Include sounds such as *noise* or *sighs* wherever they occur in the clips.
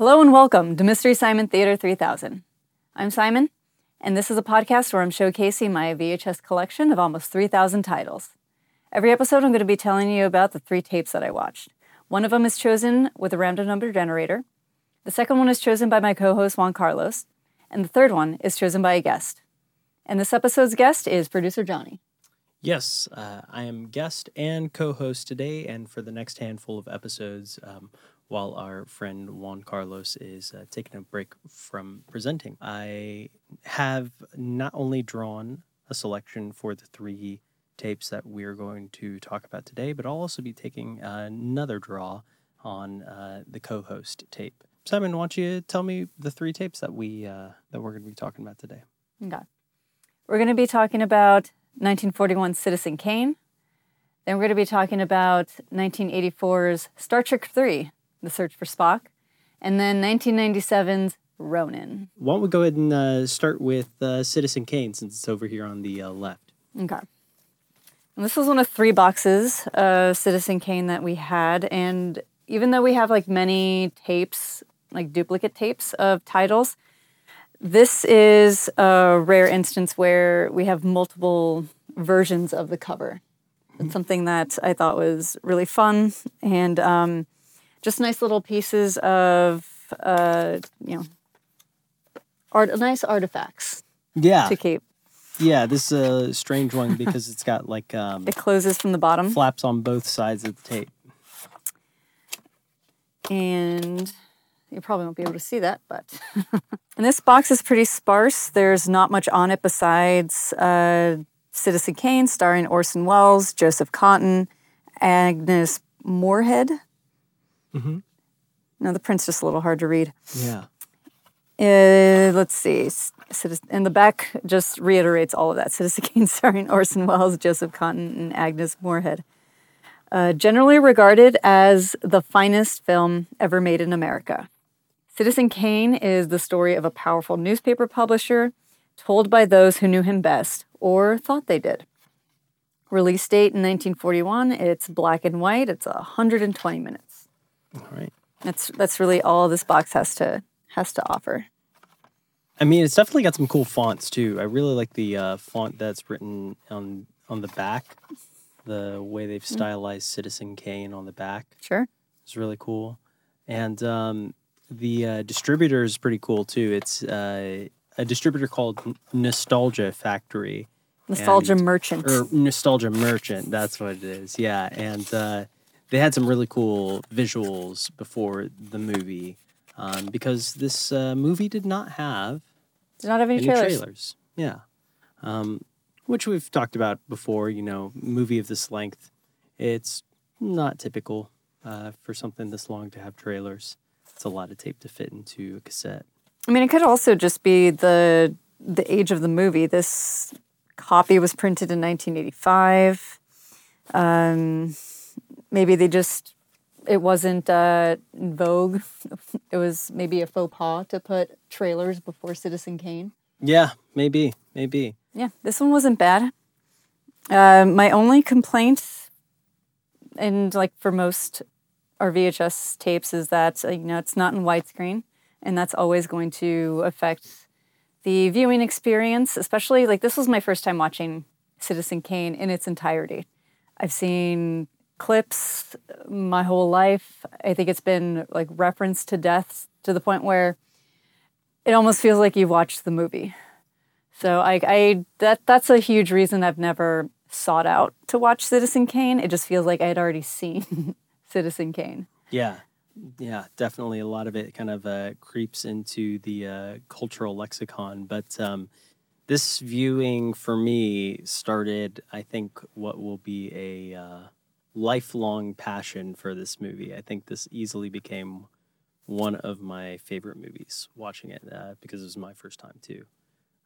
Hello and welcome to Mystery Simon Theater 3000. I'm Simon, and this is a podcast where I'm showcasing my VHS collection of almost 3,000 titles. Every episode, I'm going to be telling you about the three tapes that I watched. One of them is chosen with a random number generator, the second one is chosen by my co host Juan Carlos, and the third one is chosen by a guest. And this episode's guest is producer Johnny. Yes, uh, I am guest and co host today, and for the next handful of episodes, um, while our friend Juan Carlos is uh, taking a break from presenting, I have not only drawn a selection for the three tapes that we're going to talk about today, but I'll also be taking another draw on uh, the co host tape. Simon, why don't you tell me the three tapes that we uh, that we're going to be talking about today? Okay. We're going to be talking about 1941 Citizen Kane. Then we're going to be talking about 1984's Star Trek 3, The Search for Spock. And then 1997's Ronin. Why don't we go ahead and uh, start with uh, Citizen Kane since it's over here on the uh, left? Okay. And this was one of three boxes of Citizen Kane that we had. And even though we have like many tapes, like duplicate tapes of titles, this is a rare instance where we have multiple versions of the cover. It's something that I thought was really fun and um, just nice little pieces of, uh, you know, art, nice artifacts Yeah, to keep. yeah. This is a strange one *laughs* because it's got like um, It closes from the bottom, flaps on both sides of the tape. and you probably won't be able to see that, but. *laughs* and this box is pretty sparse. There's not much on it besides uh, Citizen Kane, starring Orson Welles, Joseph Cotten, Agnes Moorehead. Mm-hmm. No, the print's just a little hard to read. Yeah. Uh, let's see. Citizen, and the back just reiterates all of that. Citizen Kane *laughs* starring Orson Welles, Joseph Cotten, and Agnes Moorehead. Uh, generally regarded as the finest film ever made in America. Citizen Kane is the story of a powerful newspaper publisher told by those who knew him best or thought they did. Release date in 1941. It's black and white. It's 120 minutes. All right. That's that's really all this box has to has to offer. I mean, it's definitely got some cool fonts too. I really like the uh, font that's written on on the back. The way they've stylized Citizen Kane on the back Sure. it's really cool, and um, the uh, distributor is pretty cool too. It's uh, a distributor called Nostalgia Factory. Nostalgia and- merchant. or Nostalgia Merchant. That's what it is. Yeah, and uh, they had some really cool visuals before the movie um, because this uh, movie did not have Did not have any any trailers. trailers. Yeah, um, which we've talked about before. You know, movie of this length, it's not typical uh, for something this long to have trailers. It's a lot of tape to fit into a cassette. I mean, it could also just be the the age of the movie. This copy was printed in 1985. Um, maybe they just it wasn't uh, in vogue. *laughs* It was maybe a faux pas to put trailers before Citizen Kane. Yeah, maybe, maybe. Yeah, this one wasn't bad. Uh, my only complaint, and like for most our VHS tapes, is that uh, you know it's not in widescreen, and that's always going to affect the viewing experience. Especially like this was my first time watching Citizen Kane in its entirety. I've seen clips my whole life. I think it's been like referenced to death to the point where it almost feels like you've watched the movie. So I, I that that's a huge reason I've never sought out to watch Citizen Kane. It just feels like I had already seen *laughs* Citizen Kane. Yeah, yeah, definitely. A lot of it kind of uh, creeps into the uh, cultural lexicon. But um, this viewing for me started, I think, what will be a uh, lifelong passion for this movie. I think this easily became one of my favorite movies watching it uh, because it was my first time too.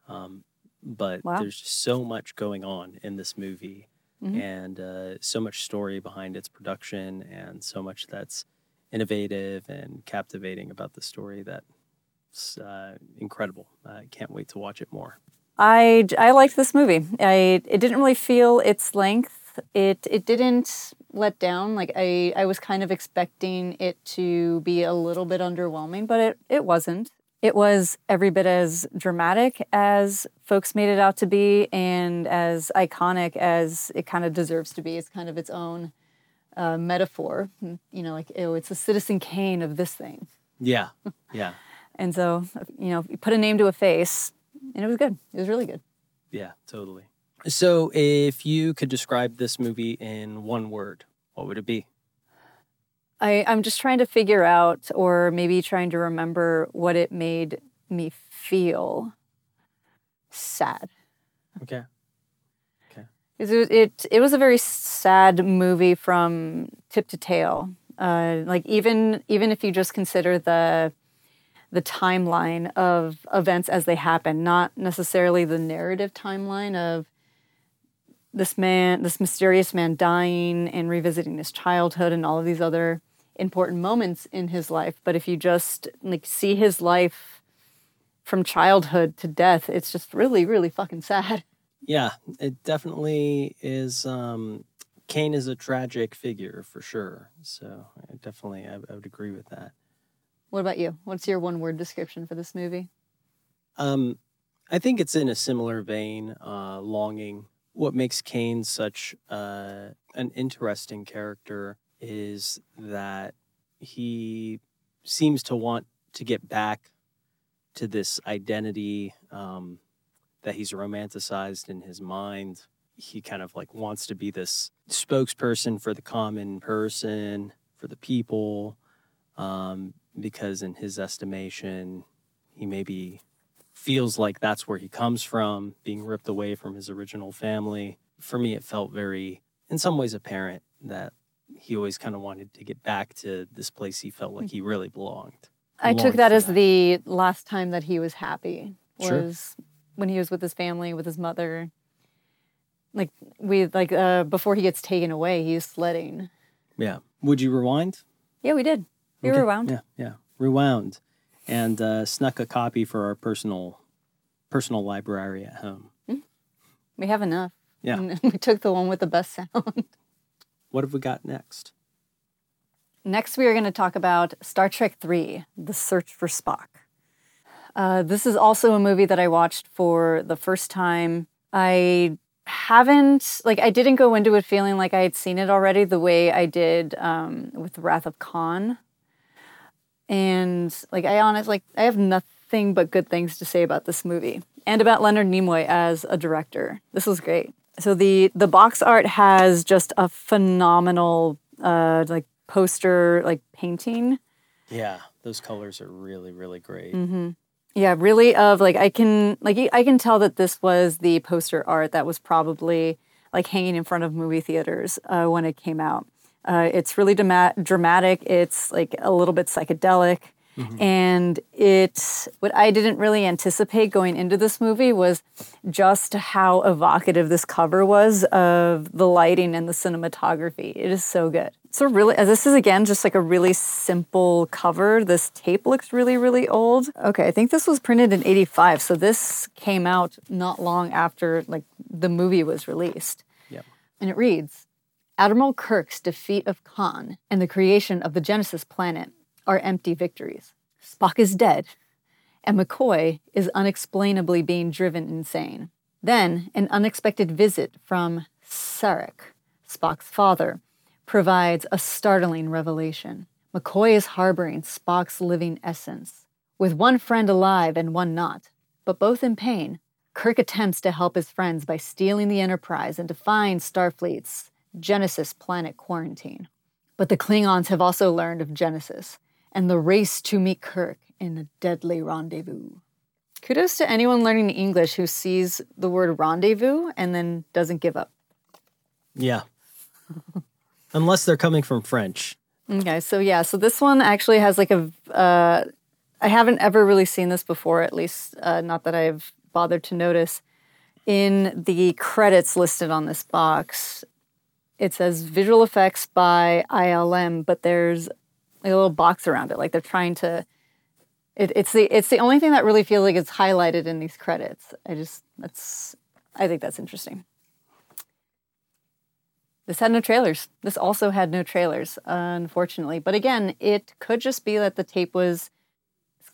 Um, but Wow. there's just so much going on in this movie Mhm. and uh, so much story behind its production and so much that's innovative and captivating about the story that's uh, incredible. I can't wait to watch it more. I I liked this movie. I it didn't really feel its length It it didn't let down. Like I I was kind of expecting it to be a little bit underwhelming, but it it wasn't. It was every bit as dramatic as folks made it out to be, and as iconic as it kind of deserves to be. It's kind of its own uh, metaphor. You know, like oh, it's a Citizen Kane of this thing. Yeah, yeah, *laughs* And so, you know, you put a name to a face, and it was good. It was really good. yeah, totally. So, if you could describe this movie in one word, what would it be? I, I'm just trying to figure out, or maybe trying to remember what it made me feel sad. Okay. It, it, it was a very sad movie from tip to tail. Uh, like even even if you just consider the the timeline of events as they happen, not necessarily the narrative timeline of this man, this mysterious man dying and revisiting his childhood and all of these other important moments in his life. But if you just like see his life from childhood to death, it's just really, really fucking sad. Yeah, it definitely is. Um, Kane is a tragic figure for sure. So, I definitely, I, I would agree with that. What about you? What's your one word description for this movie? Um, I think it's in a similar vein, uh, longing. What makes Kane such uh, an interesting character is that he seems to want to get back to this identity um, that he's romanticized in his mind. He kind of like wants to be this spokesperson for the common person, for the people, um, because in his estimation, he maybe feels like that's where he comes from, being ripped away from his original family. For me, it felt very, in some ways, apparent that he always kind of wanted to get back to this place he felt like he really belonged. I took that as the last time that he was happy Sure. was when he was with his family, with his mother. Like we like uh before he gets taken away, he's sledding. Yeah. Would you rewind? Yeah, we did. We Okay. rewound. Yeah, yeah. Rewound. And uh, snuck a copy for our personal personal library at home. We have enough. Yeah. *laughs* We took the one with the best sound. What have we got next? Next, we are going to talk about Star Trek III The Search for Spock. Uh, this is also a movie that I watched for the first time. I haven't, like, I didn't go into it feeling like I had seen it already the way I did um, with Wrath of Khan. And, like, I honestly, like, I have nothing but good things to say about this movie and about Leonard Nimoy as a director. This was great. So the the box art has just a phenomenal uh, like poster like painting. Yeah, those colors are really, really great. Mm-hmm. Yeah, really of like I can like I can tell that this was the poster art that was probably like hanging in front of movie theaters uh, when it came out. Uh, it's really dramatic. It's like a little bit psychedelic. And it, what I didn't really anticipate going into this movie was just how evocative this cover was of the lighting and the cinematography. It is so good. So really, as this is again just like a really simple cover. This tape looks really, really old. Okay, I think this was printed in '85, so this came out not long after like the movie was released. Yep. And it reads Admiral Kirk's defeat of Khan and the creation of the Genesis planet are empty victories. Spock is dead, and McCoy is unexplainably being driven insane. Then, an unexpected visit from Sarek, Spock's father, provides a startling revelation. McCoy is harboring Spock's living essence. With one friend alive and one not, but both in pain, Kirk attempts to help his friends by stealing the Enterprise and defying Starfleet's Genesis planet quarantine. But the Klingons have also learned of Genesis and the race to meet Kirk in a deadly rendezvous. Kudos to anyone learning English who sees the word rendezvous and then doesn't give up. Yeah. *laughs* Unless they're coming from French. Okay, so yeah, so this one actually has like a. Uh, I haven't ever really seen this before, at least uh, not that I've bothered to notice. In the credits listed on this box, it says visual effects by ILM, but there's like a little box around it, like they're trying to. It, it's the it's the only thing that really feels like it's highlighted in these credits. I just that's I think that's interesting. This had no trailers. This also had no trailers, unfortunately. But again, it could just be that the tape was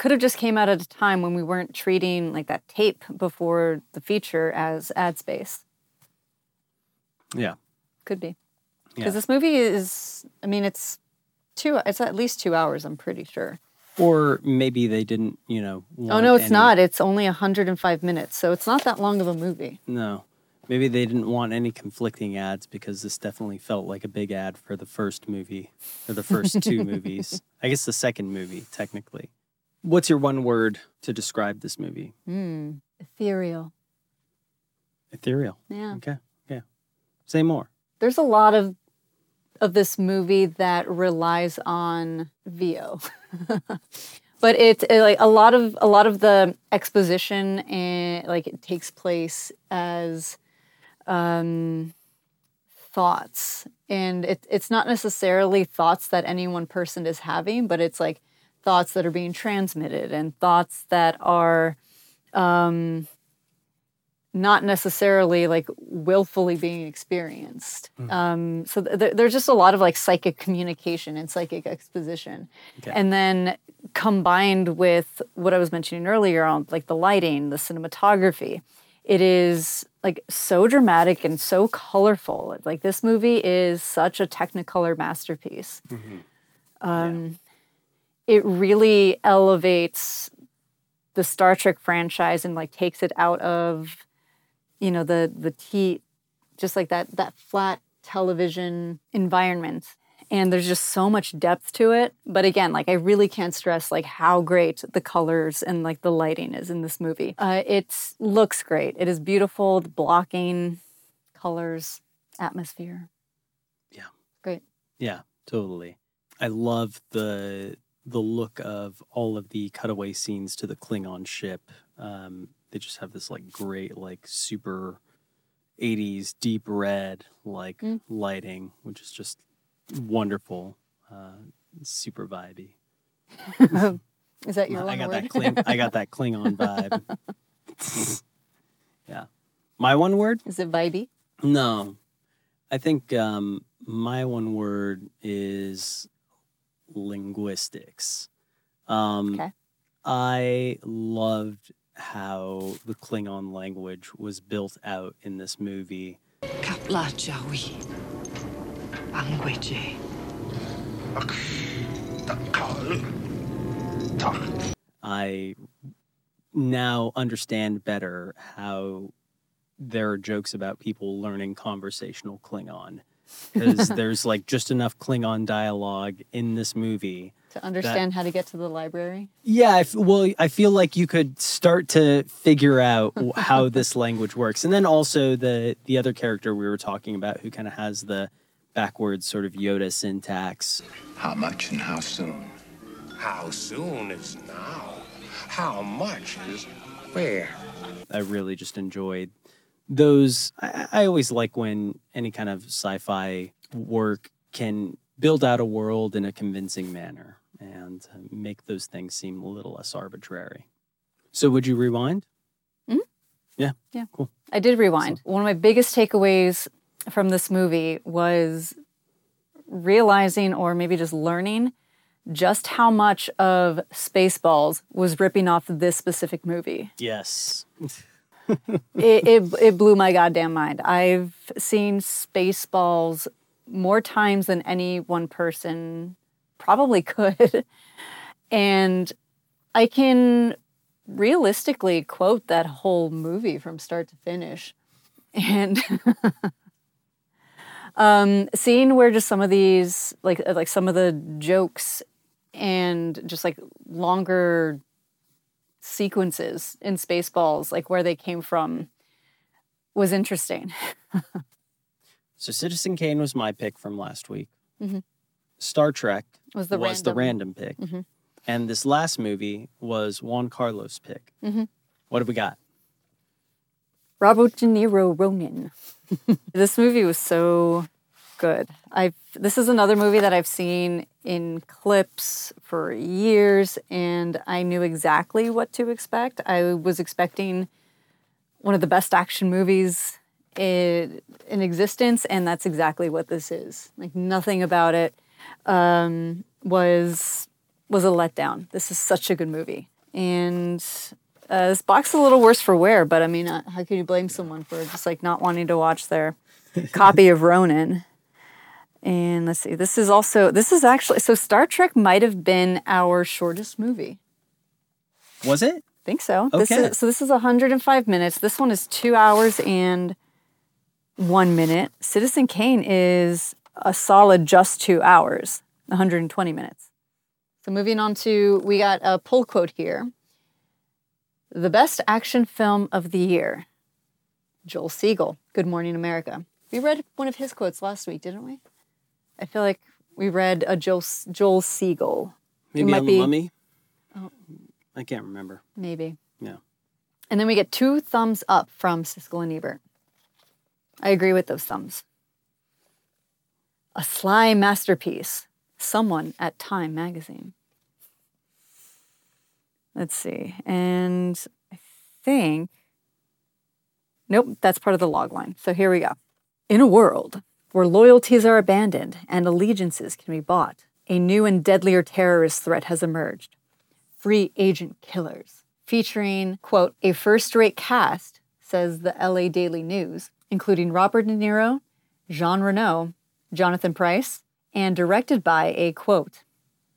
could have just came out at a time when we weren't treating like that tape before the feature as ad space. Yeah. Could be. Yeah. Because this movie is I mean it's two it's at least two hours, I'm pretty sure. Or maybe they didn't, you know. Oh no, it's any- not. It's only 105 minutes, so it's not that long of a movie. No. Maybe they didn't want any conflicting ads because this definitely felt like a big ad for the first movie, or the first two *laughs* movies. I guess the second movie, technically. What's your one word to describe this movie? Hmm. Ethereal. Ethereal. Yeah. Okay. Yeah. Say more. There's a lot of of this movie that relies on VO. *laughs* but it's like a lot of a lot of the exposition and like it takes place as um thoughts and it, it's not necessarily thoughts that any one person is having but it's like thoughts that are being transmitted and thoughts that are um not necessarily like willfully being experienced. Um, so th- th- there's just a lot of like psychic communication and psychic exposition. Okay. And then combined with what I was mentioning earlier on like the lighting, the cinematography, it is like so dramatic and so colorful. Like this movie is such a technicolor masterpiece. Um, It really elevates the Star Trek franchise and like takes it out of you know the the t just like that that flat television environment and there's just so much depth to it but again like i really can't stress like how great the colors and like the lighting is in this movie uh, it looks great it is beautiful the blocking colors atmosphere Yeah. great Yeah, totally. I love the the look of all of the cutaway scenes to the Klingon ship. Um, they just have this like great, like super 80s deep red like Mm. lighting, which is just wonderful. Uh, super vibey. *laughs* is that your I got word that Kling- I got that Klingon vibe. *laughs* *laughs* yeah. My one word? is it vibey No. I think um, my one word is linguistics. Um, Okay. I loved how the Klingon language was built out in this movie. Kapla Jawi. Angweje. I now understand better how there are jokes about people learning conversational Klingon. Because *laughs* there's like just enough Klingon dialogue in this movie to understand how to get to the library Yeah, I f- well, I feel like you could start to figure out *laughs* how this language works, and then also the the other character we were talking about, who kind of has the backwards sort of Yoda syntax. How much and how soon? How soon is now? How much is where? I really just enjoyed those. I, I always like when any kind of sci-fi work can build out a world in a convincing manner and uh, make those things seem a little less arbitrary. So, would you rewind? Mhm. Yeah. Yeah. Cool. I did rewind. One of my biggest takeaways from this movie was realizing, or maybe just learning, just how much of Spaceballs was ripping off this specific movie. Yes. *laughs* It, it, it blew my goddamn mind. I've seen Spaceballs more times than any one person probably could. *laughs* And I can realistically quote that whole movie from start to finish. And *laughs* um, seeing where just some of these, like like some of the jokes and just like longer sequences in Spaceballs, like where they came from, was interesting. *laughs* So Citizen Kane was my pick from last week. Mhm. Star Trek Was the was the random. random pick. Mhm. And this last movie was Juan Carlos' pick. Mhm. What have we got? Robert De Niro Ronin. *laughs* this movie was so good. I this is another movie that I've seen in clips for years and I knew exactly what to expect. I was expecting one of the best action movies i- in existence, and that's exactly what this is. Like nothing about it um, was was a letdown. This is such a good movie, and uh, this box is a little worse for wear. But I mean, uh, how can you blame someone for just like not wanting to watch their *laughs* copy of Ronin? And let's see, this is also this is actually so Star Trek might have been our shortest movie. Was it? I think so. This Okay. is, so this is 105 minutes. This one is two hours and one minute. Citizen Kane is a solid just two hours, 120 minutes. So moving on to, we got a pull quote here. The best action film of the year. Joel Siegel, Good Morning America. We read one of his quotes last week, didn't we? I feel like we read a Joel, Joel Siegel. Maybe might on be- the mummy? Oh. I can't remember. Maybe. Yeah. And then we get two thumbs up from Siskel and Ebert. I agree with those thumbs. A sly masterpiece. Someone at Time magazine. Let's see. And I think. Nope, that's part of the log line. So here we go. In a world where loyalties are abandoned and allegiances can be bought, a new and deadlier terrorist threat has emerged free agent killers, featuring, quote, a first rate cast, says the LA Daily News, including Robert De Niro, Jean Reno, Jonathan Pryce, and directed by a, quote,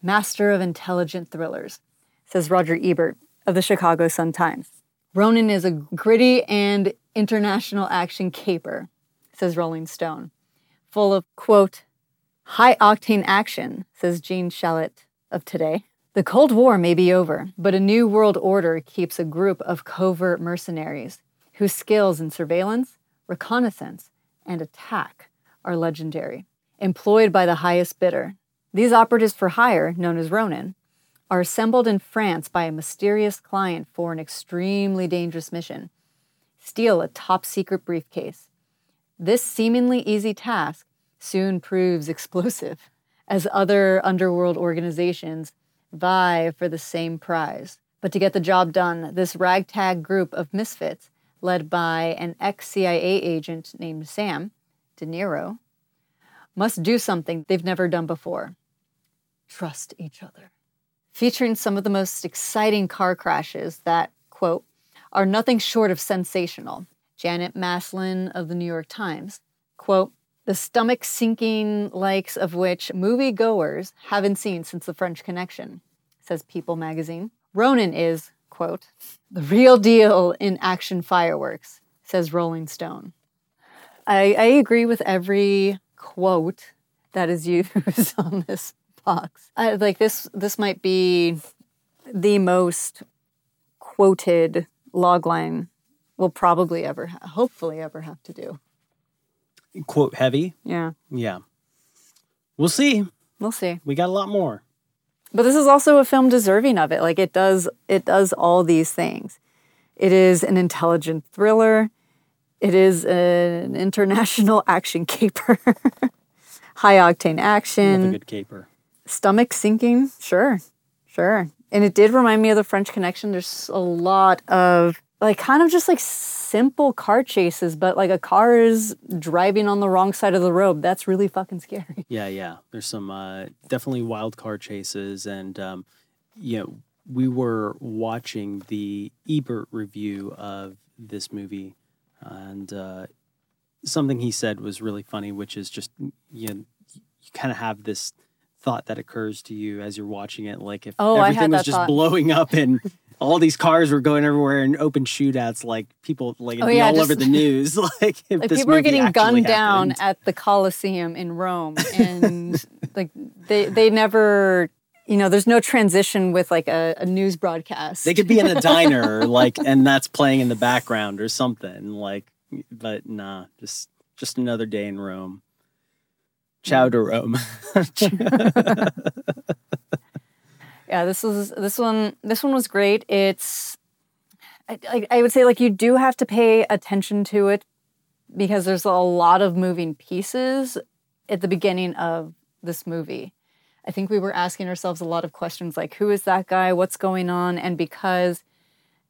master of intelligent thrillers, says Roger Ebert of the Chicago Sun Times. Ronin is a gritty and international action caper, says Rolling Stone, full of, quote, high octane action, says Gene Shalit of Today. The Cold War may be over, but a new world order keeps a group of covert mercenaries whose skills in surveillance, reconnaissance, and attack are legendary. Employed by the highest bidder, these operatives for hire, known as Ronin, are assembled in France by a mysterious client for an extremely dangerous mission steal a top secret briefcase. This seemingly easy task soon proves *laughs* explosive as other underworld organizations vie for the same prize. But to get the job done, this ragtag group of misfits, led by an ex CIA agent named Sam De Niro, must do something they've never done before trust each other. Featuring some of the most exciting car crashes that, quote, are nothing short of sensational. Janet Maslin of the New York Times, quote, the stomach sinking likes of which moviegoers haven't seen since the French Connection, says People magazine. Ronin is, quote, the real deal in action fireworks, says Rolling Stone. I, I agree with every quote that is *laughs* used on this box. I, like this, this might be the most quoted logline we'll probably ever, ha- hopefully, ever have to do. Quote heavy. Yeah, Yeah. We'll see. we'll see. We got a lot more. But this is also a film deserving of it. Like it does, it does all these things. It is an intelligent thriller. It is an international *laughs* action caper. *laughs* High octane action. good caper. Stomach sinking. Sure, sure. And it did remind me of the French Connection. There's a lot of like kind of just like simple car chases, but like a car is driving on the wrong side of the road. That's really fucking scary. *laughs* Yeah, yeah. There's some uh, definitely wild car chases, and um, you know, we were watching the Ebert review of this movie, and uh, something he said was really funny, which is just you know, you kind of have this thought that occurs to you as you're watching it, like if Oh, everything was just thought. blowing up and. *laughs* All these cars were going everywhere and open shootouts, like people like it'd Oh, be yeah, all just- over the news. *laughs* like if like people were getting gunned down happened. at the Colosseum in Rome, and like they they never, you know, there's no transition with like a, a news broadcast. They could be in a diner, *laughs* like, and that's playing in the background or something, like. But nah, just just another day in Rome. Ciao to Rome. *laughs* yeah, this was this one. This one was great. It's, I, I, I would say like you do have to pay attention to it because there's a lot of moving pieces at the beginning of this movie. I think we were asking ourselves a lot of questions like, who is that guy? What's going on? And because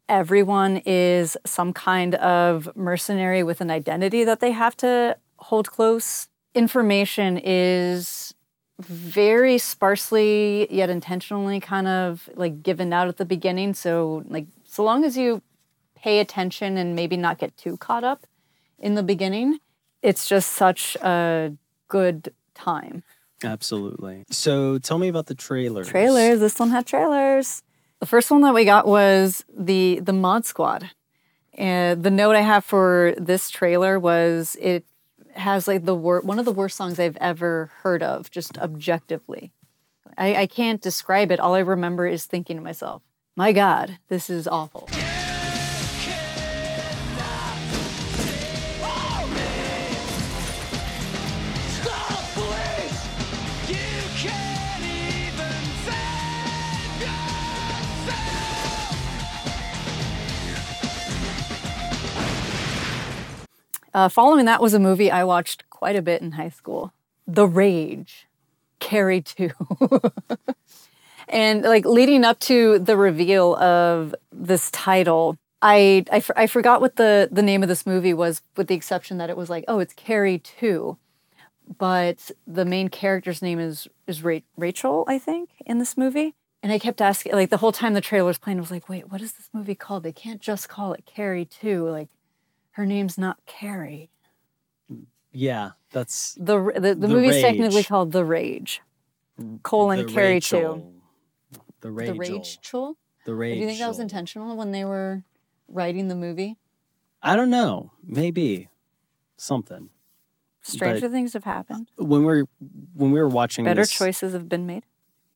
everyone is some kind of mercenary with an identity that they have to hold close. Information is very sparsely yet intentionally kind of like given out at the beginning. So like so long as you pay attention and maybe not get too caught up in the beginning, it's just such a good time. Absolutely. So tell me about the trailers. Trailers. This one had trailers. The first one that we got was the the Mod Squad. And the note I have for this trailer was it has like the wor- one of the worst songs I've ever heard of, just objectively. I, I can't describe it. All I remember is thinking to myself, "My God, this is awful." Uh, following that was a movie I watched quite a bit in high school, The Rage, Carrie *laughs* 2. and like leading up to the reveal of this title, I, I, I forgot what the, the name of this movie was, with the exception that it was like, oh, it's Carrie 2. But the main character's name is, is Ra- Rachel, I think, in this movie. And I kept asking, like the whole time the trailer was playing, I was like, wait, what is this movie called? They can't just call it Carrie 2. Like, her name's not Carrie. Yeah, that's The the, the, The movie's technically called The Rage. Colon the Carrie Rachel. Two. The Rage. The Rage Chul? The Rage. Do you think that was intentional when they were writing the movie? I don't know. Maybe something. Stranger things have happened. When we're when we were watching Better choices have been made.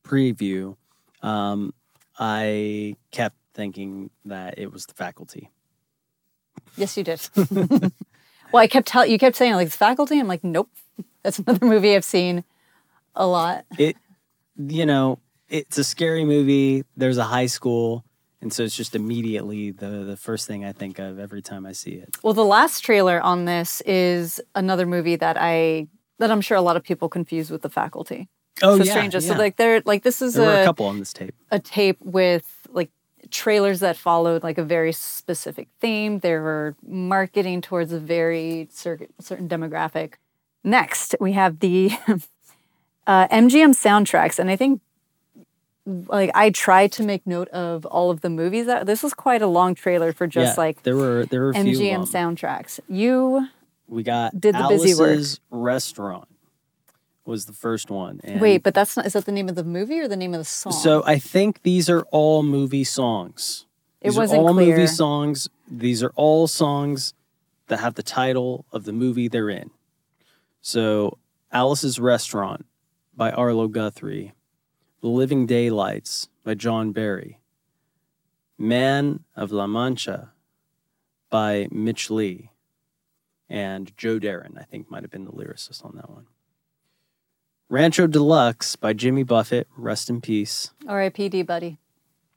preview, um, I kept thinking that it was the faculty. Yes, you did. *laughs* well, I kept telling you kept saying like it's faculty. I'm like, nope. *laughs* That's another movie I've seen a lot. It, you know, it's a scary movie. There's a high school, and so it's just immediately the the first thing I think of every time I see it. Well, the last trailer on this is another movie that I that I'm sure a lot of people confuse with the faculty. Oh so yeah, strangers. yeah. So like they're like this is a a, couple on this tape. a tape with trailers that followed like a very specific theme. They were marketing towards a very cer- certain demographic. Next, we have the *laughs* uh, MGM soundtracks, and I think like I tried to make note of all of the movies that this was quite a long trailer for just yeah, like there were there were MGM soundtracks. You We got did the busy work. Alice's Restaurant was the first one. And wait, but that's not is that the name of the movie or the name of the song? So I think these are all movie songs. It wasn't all clear. movie songs. These are all songs that have the title of the movie they're in. So Alice's Restaurant by Arlo Guthrie, The Living Daylights by John Barry, Man of La Mancha by Mitch Leigh, and Joe Darion, I think, might have been the lyricist on that one. Rancho Deluxe by Jimmy Buffett, rest in peace R.I.P.D. buddy.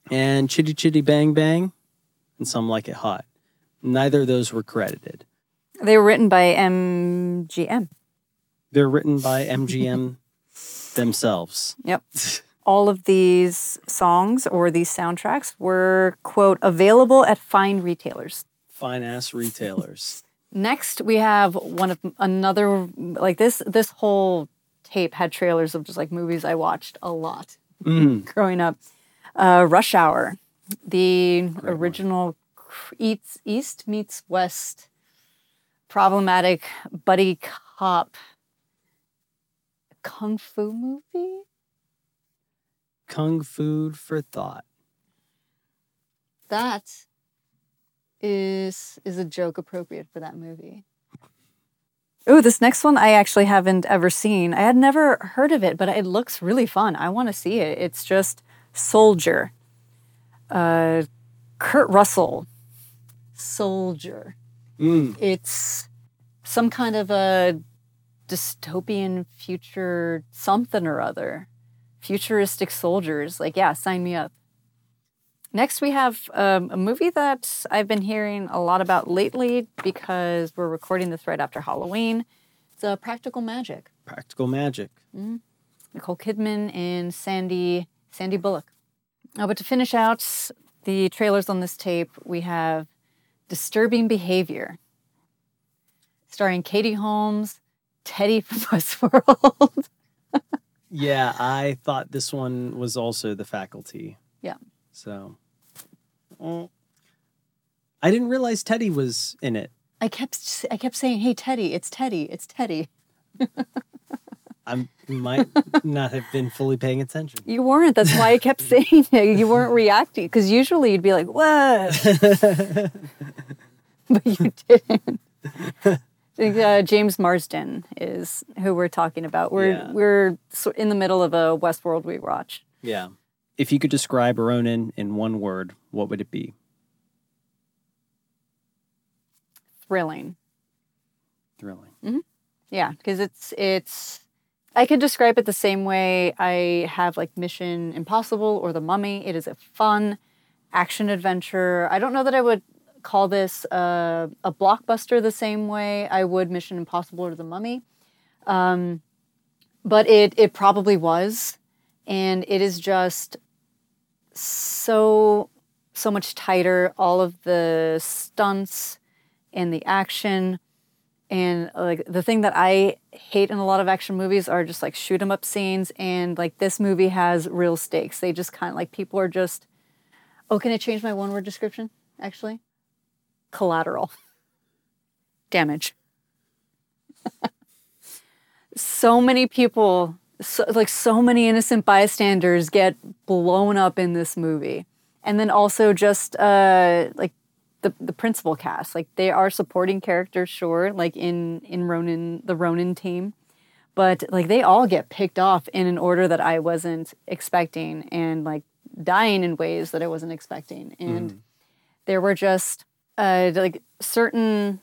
and Chitty Chitty Bang Bang, and Some Like It Hot. Neither of those were credited. They were written by MGM. They're written by MGM *laughs* themselves. Yep. *laughs* All of these songs or these soundtracks were, quote, available at fine retailers. Fine ass retailers. *laughs* Next, we have one of another, like this, this whole tape had trailers of just like movies I watched a lot Mm. *laughs* growing up. Uh, Rush Hour, the original East, East meets West problematic buddy cop kung fu movie. Kung Food for Thought. That is is a joke appropriate for that movie. Oh, this next one I actually haven't ever seen. I had never heard of it, but it looks really fun. I want to see it. It's just Soldier. Uh, Kurt Russell. Soldier. Mm. It's some kind of a dystopian future something or other. Futuristic soldiers. Like, yeah, sign me up. Next, we have um, a movie that I've been hearing a lot about lately because we're recording this right after Halloween. It's uh, Practical Magic. Practical Magic. Nicole Kidman and Sandy Sandy Bullock. Uh, but to finish out the trailers on this tape, we have Disturbing Behavior, starring Katie Holmes, Teddy *laughs* from Westworld. Yeah, I thought this one was also the faculty. yeah. So Mm. I didn't realize Teddy was in it. I kept I kept saying, "Hey Teddy, it's Teddy, it's Teddy." *laughs* I might not have been fully paying attention. You weren't. That's why I kept *laughs* saying it. You weren't reacting because usually you'd be like, "What?" *laughs* but you didn't. Uh, James Marsden is who we're talking about. We're Yeah. we're in the middle of a Westworld rewatch. Yeah. If you could describe Ronin in one word, what would it be? Thrilling. Thrilling. Yeah, because it's it's. I could describe it the same way I have like Mission Impossible or The Mummy. It is a fun action adventure. I don't know that I would call this a, a blockbuster the same way I would Mission Impossible or The Mummy, um, but it it probably was, and it is just so so much tighter. All of the stunts and the action and like the thing that I hate in a lot of action movies are just like shoot 'em up scenes. And like this movie has real stakes. They just kind of like people are just, oh, can I change my one word description? Actually, collateral damage. *laughs* so many people, so, like so many innocent bystanders get blown up in this movie. And then also just uh, like the the principal cast. Like they are supporting characters, sure, like in in Ronin, the Ronin team, but like they all get picked off in an order that I wasn't expecting, and like dying in ways that I wasn't expecting, and there were just uh, like certain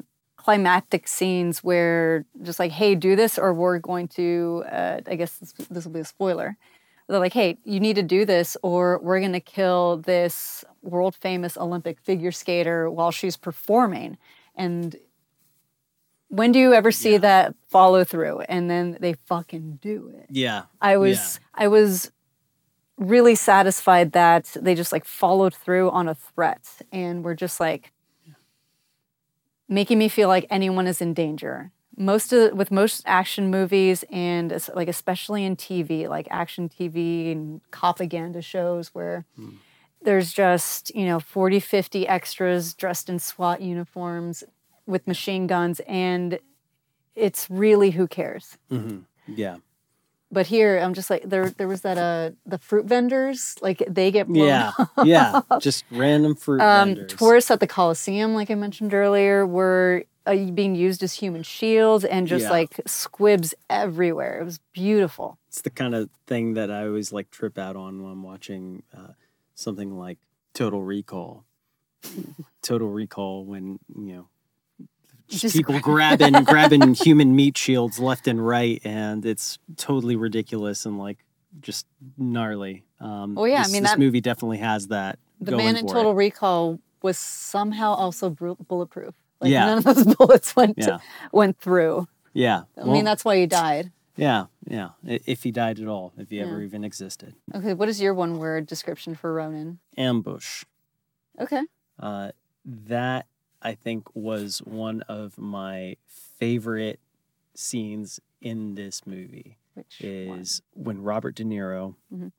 climactic scenes where just like, hey, do this, or we're going to. Uh, I guess this, this will be a spoiler. They're like, hey, you need to do this, or we're going to kill this world famous Olympic figure skater while she's performing. And when do you ever see that follow through? And then they fucking do it. Yeah. I was I was really satisfied that they just like followed through on a threat and were just like making me feel like anyone is in danger. Most of with most action movies and like especially in TV, like action TV and propaganda shows where hmm. there's just, you know, 40, 50 extras dressed in SWAT uniforms with machine guns and it's really who cares. Mm-hmm. Yeah. But here, I'm just like there. There was that uh the fruit vendors, like they get blown Yeah. *laughs* Yeah. Just random fruit Um, vendors. tourists at the Coliseum, like I mentioned earlier, were uh, being used as human shields and just Yeah. like squibs everywhere. It was beautiful. It's the kind of thing that I always like trip out on when I'm watching uh, something like Total Recall. Total Recall, when you know, just people *laughs* grabbing grabbing human meat shields left and right, and it's totally ridiculous and like just gnarly. Um, Oh, yeah, I mean, this that- movie definitely has that. The man in Total it. Recall was somehow also bulletproof. Like Yeah. none of those *laughs* bullets went Yeah. went through. Yeah, I well, mean, that's why he died. yeah, yeah. If he died at all, if he ever even existed, Okay, what is your one word description for Ronin? ambush. Okay. Uh, that I think was one of my favorite scenes in this movie. Which one? Is when Robert De Niro Mhm.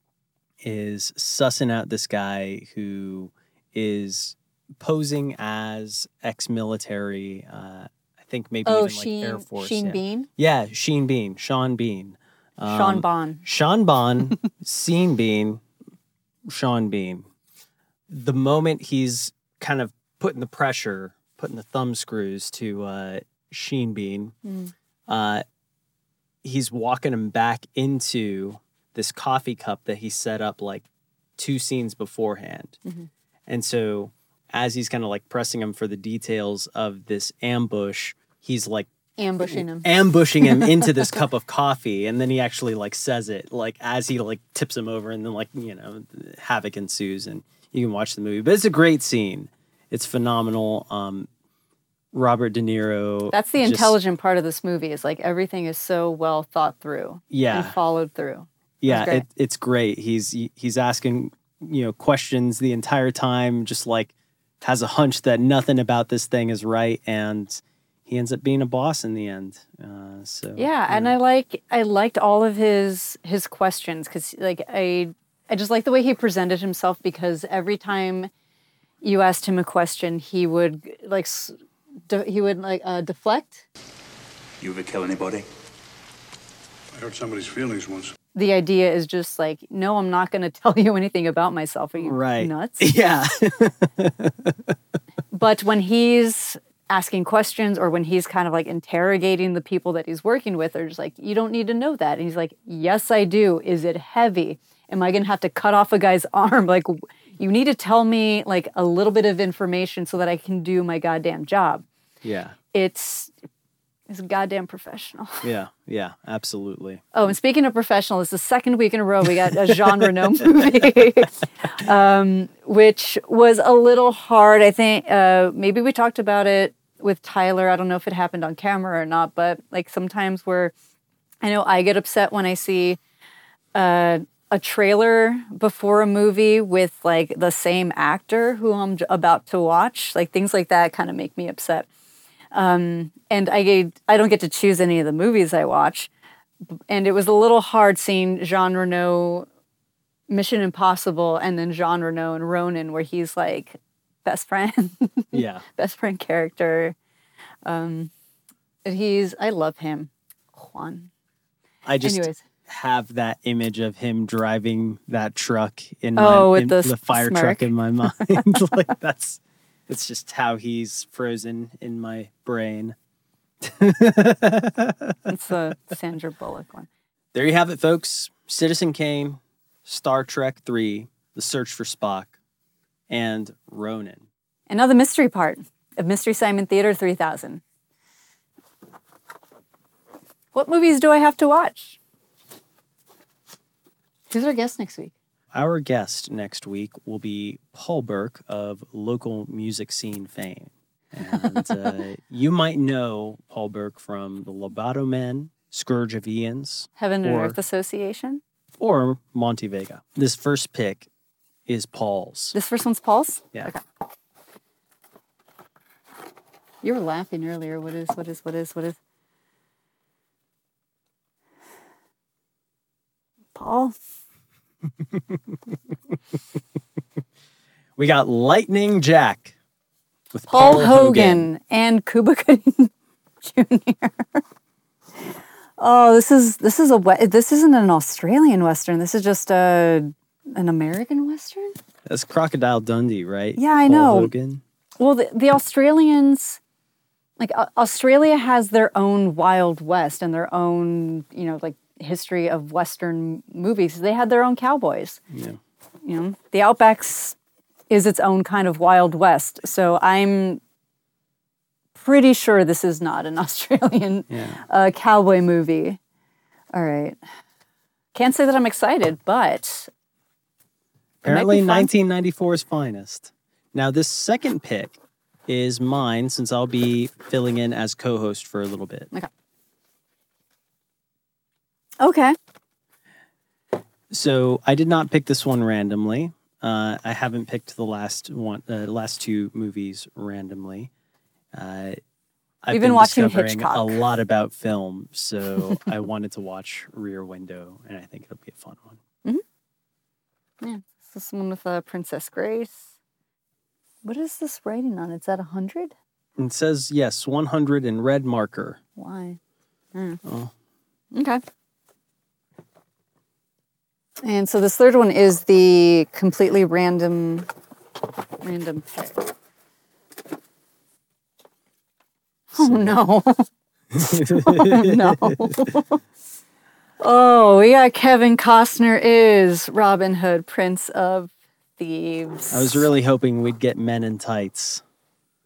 is sussing out this guy who is posing as ex-military. Uh, I think maybe Oh, even like Sheen, Air Force. Sheen yeah. Bean? Yeah, Sheen Bean, Sean Bean. Sean Um, Bond. Sean Bond, *laughs* Scene Bean, Sean Bean. The moment he's kind of putting the pressure, putting the thumb screws to uh, Sheen Bean, Mm. uh, he's walking him back into this coffee cup that he set up like two scenes beforehand. Mm-hmm. And so as he's kind of like pressing him for the details of this ambush, he's like Ambushing him. ambushing him into this *laughs* cup of coffee and then he actually like says it like as he like tips him over and then like you know havoc ensues and you can watch the movie but it's a great scene it's phenomenal um robert de niro That's the just- intelligent part of this movie is like everything is so well thought through and yeah followed through. yeah great. it, it's great he's he's asking you know, questions the entire time, just like has a hunch that nothing about this thing is right, and he ends up being a boss in the end. Uh, so Yeah, and I like I liked all of his his questions because like I I just like the way he presented himself because every time you asked him a question, he would like de- he would like uh, deflect. You ever kill anybody? I hurt somebody's feelings once. The idea is just like, no, I'm not going *laughs* to tell you anything about myself. Are you right, nuts? *laughs* Yeah, *laughs* but when he's asking questions or when he's kind of like interrogating the people that he's working with, they're just like, you don't need to know that. And he's like, yes, I do. Is it heavy? Am I going to have to cut off a guy's arm? Like, w- you need to tell me like a little bit of information so that I can do my goddamn job. yeah, It's it's goddamn professional. *laughs* yeah, yeah, absolutely. Oh, and speaking of professional, it's the second week in a row we got a Jean Reno *laughs* movie, *laughs* um, which was a little hard. I think uh, maybe we talked about it with Tyler. I don't know if it happened on camera or not, but like sometimes where I know I get upset when I see uh, a trailer before a movie with like the same actor who I'm about to watch. Like things like that kind of make me upset. Um, and I I don't get to choose any of the movies I watch and it was a little hard seeing Jean Reno Mission Impossible and then Jean Reno and Ronin, where he's like best friend, *laughs* Yeah, best friend character. Um he's I love him. Juan. I just Anyways. Have that image of him driving that truck in Oh, my with in the the, fire smirk. truck in my *laughs* mind. *laughs* like that's it's just how he's frozen in my brain. *laughs* It's the Sandra Bullock one. There you have it, folks. Citizen Kane, Star Trek 3, The Search for Spock, and Ronin. And now the mystery part of Mystery Simon Theater 3000. What movies do I have to watch? Who's our guest next week? Our guest next week will be Paul Burke of local music scene fame. And uh, *laughs* you might know Paul Burke from The Lobato Men, Scourge of Ian's, Heaven and Or- Earth Association. or Monte Vega. This first pick is Paul's. This first one's Paul's? Yeah. Okay. You were laughing earlier. What is, what is, what is, what is? Paul? *laughs* We got Lightning Jack with Paul, Paul, Hogan, and Cuba Gooding *laughs* Jr. oh, this is this is a this isn't an Australian western. This is just a an American western. That's Crocodile Dundee, right? Yeah, I Paul know. Hogan. Well, the, the Australians, like uh, Australia, has their own Wild West and their own, you know, like history of Western movies. They had their own cowboys. Yeah. You know, the Outbacks is its own kind of Wild West. So I'm pretty sure this is not an *laughs* Australian Yeah. uh, cowboy movie. All right. Can't say that I'm excited, but It might be Apparently, fun. 1994's finest. Now, this second pick is mine since I'll be filling in as co host for a little bit. okay. So, I did not pick this one randomly. Uh, I haven't picked the last one, uh, last two movies randomly. Uh, I've You've been watching discovering Hitchcock. a lot about film, so *laughs* I wanted to watch Rear Window, and I think it'll be a fun one. Mm-hmm. Yeah, this one with uh, Princess Grace. What is this writing on? It's at 100? It says yes, 100 in red marker. Why? Hmm. Oh. Okay. And so this third one is the completely random, random pick. Oh no! *laughs* oh no! oh, we got Kevin Costner is Robin Hood, Prince of Thieves. I was really hoping we'd get Men in Tights.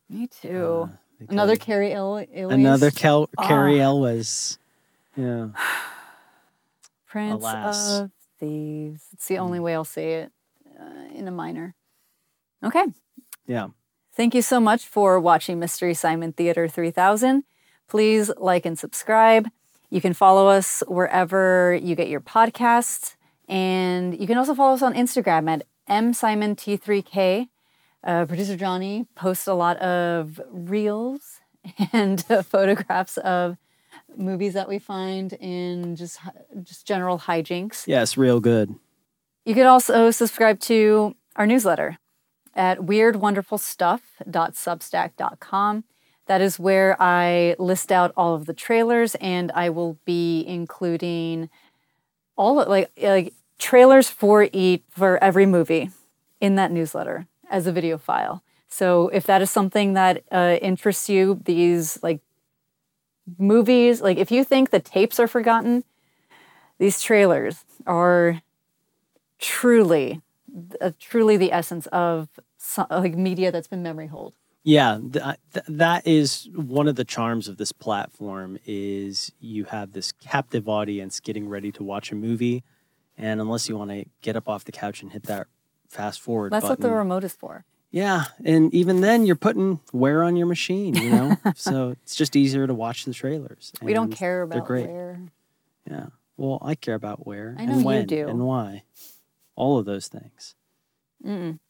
Me too. Another Cary El- Elwes. Another Kel- Ah. Cary Elwes. Yeah. *sighs* Prince Alas. of Thieves. It's the only way I'll say it uh, in a minor. Okay. Yeah. Thank you so much for watching Mystery Simon Theater 3000. Please like and subscribe. You can follow us wherever you get your podcasts. And you can also follow us on Instagram at M Simon T3K. Uh, Producer Johnny posts a lot of reels *laughs* and uh, photographs of movies that we find in just just general hijinks. Yes, real good. You could also subscribe to our newsletter at weirdwonderfulstuff.substack.com. That is where I list out all of the trailers, and I will be including all of, like like trailers for each for every movie in that newsletter as a video file. So if that is something that uh, interests you, these like movies, like if you think the tapes are forgotten, these trailers are truly, uh, truly the essence of so, like media that's been memory hold. Yeah, th- th- that is one of the charms of this platform is you have this captive audience getting ready to watch a movie, and unless you want to get up off the couch and hit that fast forward That's what the remote is for. Yeah, and even then you're putting wear on your machine, you know, *laughs* so it's just easier to watch the trailers. We don't care they're about great. where. Yeah, well, I care about where I know and you when do. and why, all of those things.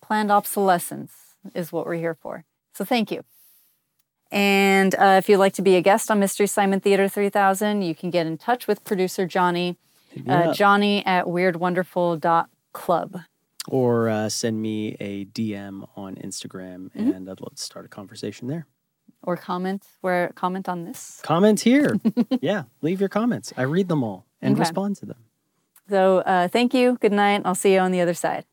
planned obsolescence is what we're here for. So thank you. And uh, if you'd like to be a guest on Mystery Simon Theater 3000, you can get in touch with producer Johnny, uh. Johnny at weirdwonderful.club. or uh, send me a DM on Instagram, Mm-hmm. and I'd love to start a conversation there. Or comment where comment on this. Comment here. *laughs* yeah, leave your comments. I read them all and Okay. respond to them. So uh, thank you. Good night. I'll see you on the other side.